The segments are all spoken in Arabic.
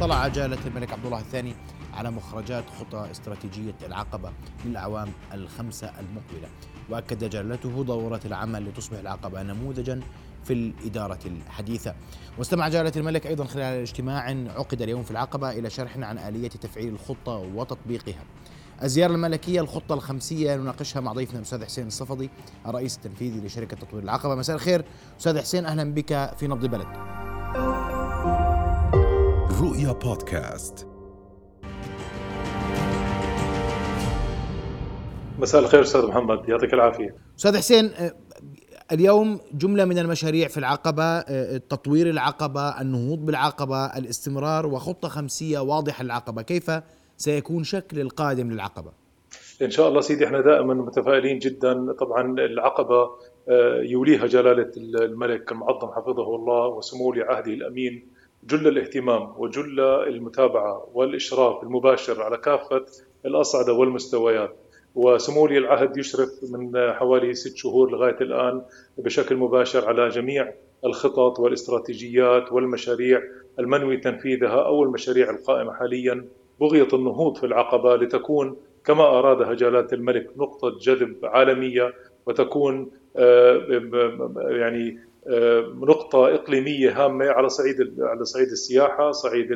اطلع جلالة الملك عبد الله الثاني على مخرجات خطى استراتيجية العقبة للأعوام الخمسة المقبلة. وأكد جلالته ضرورة العمل لتصبح العقبة نموذجا في الإدارة الحديثة. واستمع جلالة الملك أيضا خلال اجتماع عقد اليوم في العقبة إلى شرح عن آلية تفعيل الخطة وتطبيقها. الزيارة الملكية الخطة الخمسية نناقشها مع ضيفنا الأستاذ حسين الصفدي الرئيس التنفيذي لشركة تطوير العقبة. مساء الخير. أستاذ حسين أهلا بك في نبض بلد رؤيا بودكاست. مساء الخير أستاذ محمد يعطيك العافية. أستاذ حسين آه، اليوم جملة من المشاريع في العقبة آه، تطوير العقبة النهوض بالعقبة الاستمرار وخطة خمسية واضحة للعقبة. كيف سيكون شكل القادم للعقبة؟ إن شاء الله سيدي إحنا دائما متفائلين جدا. طبعا العقبة آه، يوليها جلالة الملك المعظم حفظه الله وسمو ولي عهده الأمين جل الاهتمام وجل المتابعة والإشراف المباشر على كافة الأصعدة والمستويات. وسمو ولي العهد يشرف من حوالي ست شهور لغاية الآن بشكل مباشر على جميع الخطط والاستراتيجيات والمشاريع المنوي تنفيذها أو المشاريع القائمة حاليا. بغيه النهوض في العقبة لتكون كما أرادها جلالة الملك نقطة جذب عالمية وتكون آه، يعني آه، نقطة إقليمية هامة على صعيد على صعيد السياحة، صعيد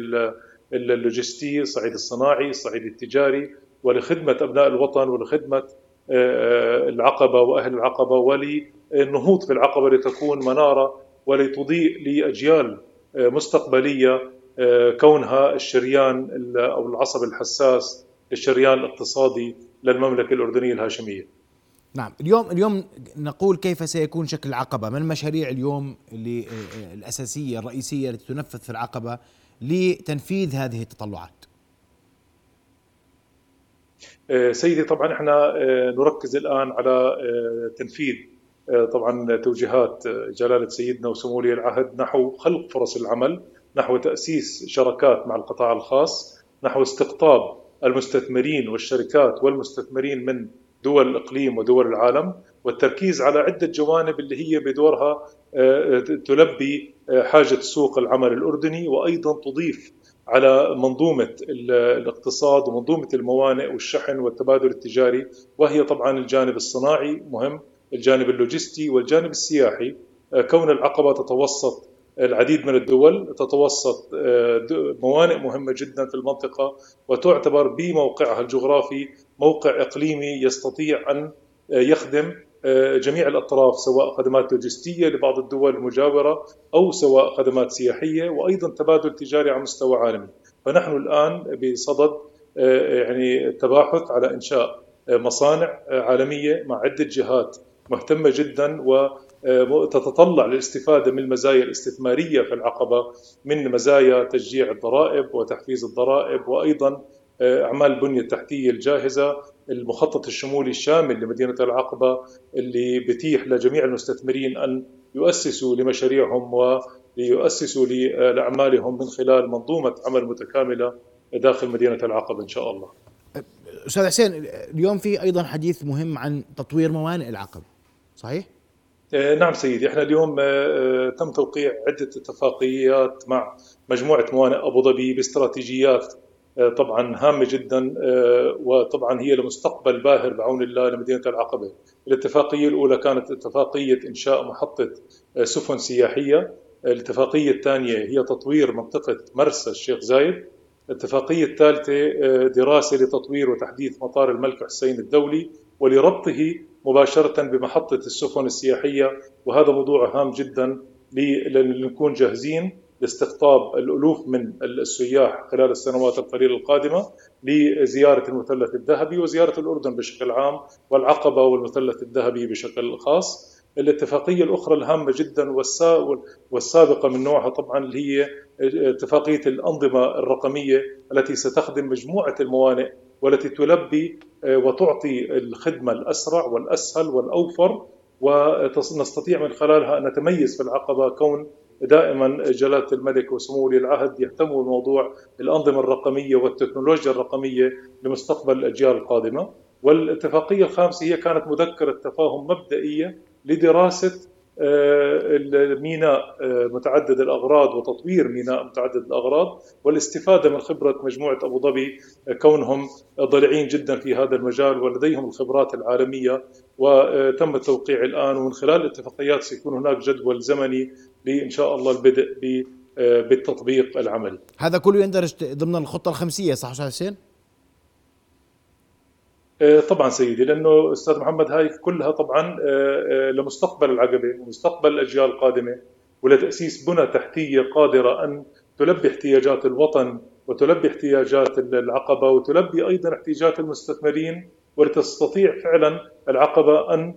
اللوجستي، صعيد الصناعي، صعيد التجاري ولخدمة أبناء الوطن ولخدمة آه، العقبة وأهل العقبة وللنهوض في العقبة لتكون منارة ولتضيء لأجيال مستقبلية كونها الشريان أو العصب الحساس للشريان الاقتصادي للمملكة الأردنية الهاشمية. نعم اليوم اليوم نقول كيف سيكون شكل العقبة. ما المشاريع اليوم اللي الأساسية الرئيسية التي تنفذ في العقبة لتنفيذ هذه التطلعات؟ آه، سيدي طبعا إحنا آه، نركز الآن على آه، تنفيذ طبعا توجيهات جلالة سيدنا وسمو ولي العهد نحو خلق فرص العمل نحو تأسيس شراكات مع القطاع الخاص نحو استقطاب المستثمرين والشركات والمستثمرين من دول الإقليم ودول العالم والتركيز على عدة جوانب اللي هي بدورها آه، تلبي آه، حاجة سوق العمل الأردني وأيضا تضيف على منظومة الاقتصاد ومنظومة الموانئ والشحن والتبادل التجاري وهي طبعا الجانب الصناعي مهم الجانب اللوجستي والجانب السياحي. آه، كون العقبة تتوسط العديد من الدول تتوسط موانئ مهمة جدا في المنطقة وتعتبر بموقعها الجغرافي موقع إقليمي يستطيع أن يخدم آه، جميع الأطراف سواء خدمات لوجستية لبعض الدول المجاورة أو سواء خدمات سياحية وأيضا تبادل تجاري على مستوى عالمي، فنحن الآن بصدد آه، يعني التباحث على إنشاء آه، مصانع عالمية مع عدة جهات مهتمة جدا وتتطلع للاستفادة من المزايا الاستثمارية في العقبة من مزايا تشجيع الضرائب وتحفيز الضرائب وأيضا أعمال البنية التحتية الجاهزة المخطط الشمولي الشامل لمدينة العقبة اللي بتيح لجميع المستثمرين أن يؤسسوا لمشاريعهم وليؤسسوا لأعمالهم من خلال منظومة عمل متكاملة داخل مدينة العقبة إن شاء الله. أستاذ حسين اليوم في أيضا حديث مهم عن تطوير موانئ العقبة صحيح؟ آه، نعم سيدي إحنا اليوم آه، تم توقيع عدة اتفاقيات مع مجموعة موانئ أبو ظبي باستراتيجيات آه، طبعا هامة جدا آه، وطبعا هي لمستقبل باهر بعون الله لمدينة العقبة. الاتفاقية الأولى كانت اتفاقية إنشاء محطة آه، سفن سياحية، الاتفاقية الثانية هي تطوير منطقة مرسى الشيخ زايد، الاتفاقية الثالثة دراسة لتطوير وتحديث مطار الملك حسين الدولي ولربطه مباشرة بمحطة السفن السياحية. وهذا موضوع هام جدا لنكون جاهزين. لاستقطاب الألوف من السياح خلال السنوات القليلة القادمة لزيارة المثلث الذهبي وزيارة الأردن بشكل عام والعقبة والمثلث الذهبي بشكل خاص. الاتفاقية الأخرى الهامة جدا والسابقة من نوعها طبعا اللي هي اتفاقية الأنظمة الرقمية التي ستخدم مجموعة الموانئ والتي تلبي وتعطي الخدمة الأسرع والأسهل والأوفر ونستطيع من خلالها أن نتميز في العقبة كون دائما جلالة الملك وسمو ولي العهد يهتموا بموضوع الانظمه الرقمية والتكنولوجيا الرقمية لمستقبل الأجيال القادمة. والاتفاقية الخامسة هي كانت مذكرة تفاهم مبدئية لدراسة ميناء متعدد الأغراض وتطوير ميناء متعدد الأغراض والاستفادة من خبرة مجموعة أبو ظبي كونهم ضليعين جدا في هذا المجال ولديهم الخبرات العالمية وتم التوقيع الآن ومن خلال الاتفاقيات سيكون هناك جدول زمني لإن شاء الله البدء بالتطبيق العملي. هذا كله يندرج ضمن الخطة الخمسية صح أستاذ حسين؟ آه، طبعا سيدي لأنه أستاذ محمد هاي كلها طبعا آه، آه، لمستقبل العقبة ومستقبل الاجيال القادمه ولتأسيس بنى تحتية قادرة أن تلبي احتياجات الوطن وتلبي احتياجات العقبة وتلبي أيضا احتياجات المستثمرين ولتستطيع فعلا العقبة أن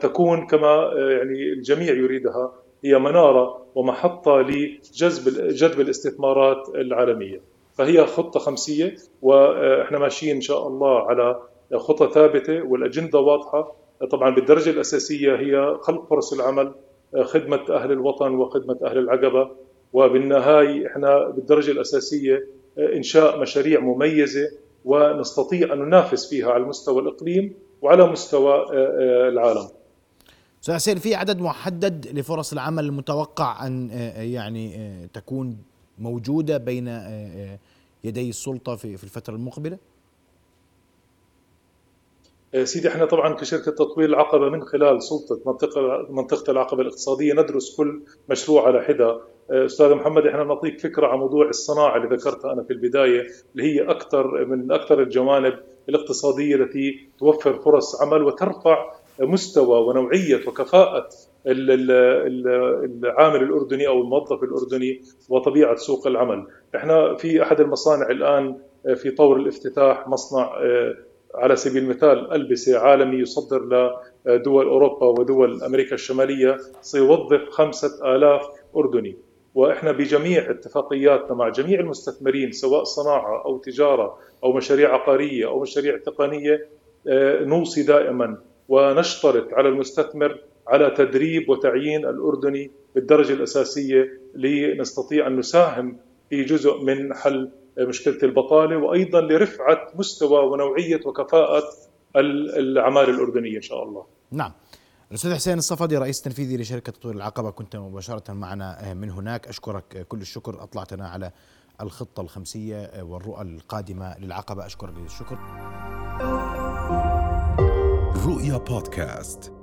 تكون كما يعني الجميع يريدها هي منارة ومحطة لجذب جذب الاستثمارات العالمية. فهي خطة خمسية وإحنا ماشيين إن شاء الله على خطة ثابتة والأجندة واضحة. طبعا بالدرجة الأساسية هي خلق فرص العمل خدمة أهل الوطن وخدمة أهل العقبة. وبالنهاية إحنا بالدرجة الأساسية إنشاء مشاريع مميزة ونستطيع أن ننافس فيها على مستوى الإقليم وعلى مستوى العالم. أستاذ في عدد محدد لفرص العمل المتوقع أن يعني تكون موجودة بين آه، آه، يدي السلطة في الفترة المقبلة؟ آه، سيدي إحنا طبعا كشركة تطوير العقبة من خلال سلطة منطقة منطقة العقبة الاقتصادية ندرس كل مشروع على حدة أستاذ محمد إحنا نعطيك فكرة عن موضوع الصناعة اللي ذكرتها أنا في البداية اللي هي أكثر من أكثر الجوانب الاقتصادية التي توفر فرص عمل وترفع مستوى ونوعية وكفاءة العامل الأردني أو الموظف الأردني وطبيعة سوق العمل. إحنا في أحد المصانع الآن في طور الافتتاح مصنع آه، على سبيل المثال ألبسة عالمي يصدر لدول أوروبا ودول أمريكا الشمالية سيوظف خمسة آلاف أردني وإحنا بجميع اتفاقياتنا مع جميع المستثمرين سواء صناعة أو تجارة أو مشاريع عقارية أو مشاريع تقنية آه، نوصي دائما ونشترط على المستثمر على تدريب وتعيين الأردني بالدرجة الأساسية لنستطيع أن نساهم في جزء من حل مشكلة البطالة وأيضا لرفعة مستوى ونوعية وكفاءة الأعمال الأردنية إن شاء الله. نعم. الأستاذ حسين الصفدي رئيس تنفيذي لشركة تطوير العقبة كنت مباشرة معنا من هناك. أشكرك كل الشكر. أطلعتنا على الخطة الخمسية والرؤى القادمة للعقبة. أشكرك للشكر رؤيا بودكاست.